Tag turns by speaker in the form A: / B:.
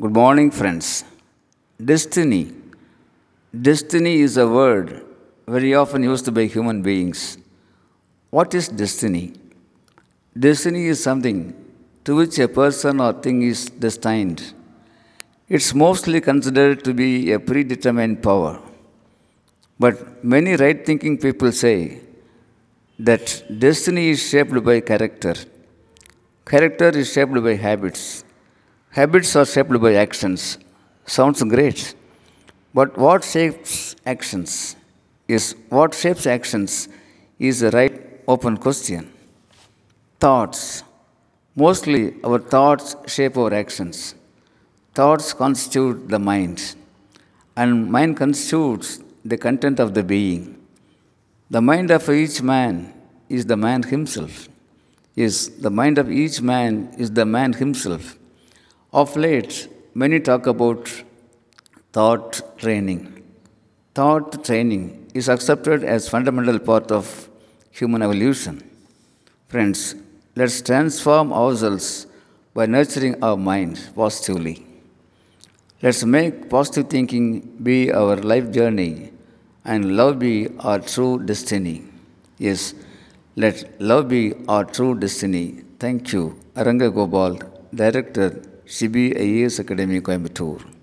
A: Good morning, friends. Destiny. Destiny is a word very often used by human beings. What is destiny? Destiny is something to which a person or thing is destined. It's mostly considered to be a predetermined power. But many right thinking people say that destiny is shaped by character. Character is shaped by habits. Habits are shaped by actions. Sounds great. But what shapes actions is what shapes actions is the right open question. Thoughts. Mostly our thoughts shape our actions. Thoughts constitute the mind, and mind constitutes the content of the being. The mind of each man is the man himself. Is the mind of each man is the man himself. Of late, many talk about thought training. Thought training is accepted as fundamental part of human evolution. Friends, let's transform ourselves by nurturing our mind positively. Let's make positive thinking be our life journey and love be our true destiny. Yes, let love be our true destiny. Thank you. Aranga Director, Sibi B I S academy Coimbatore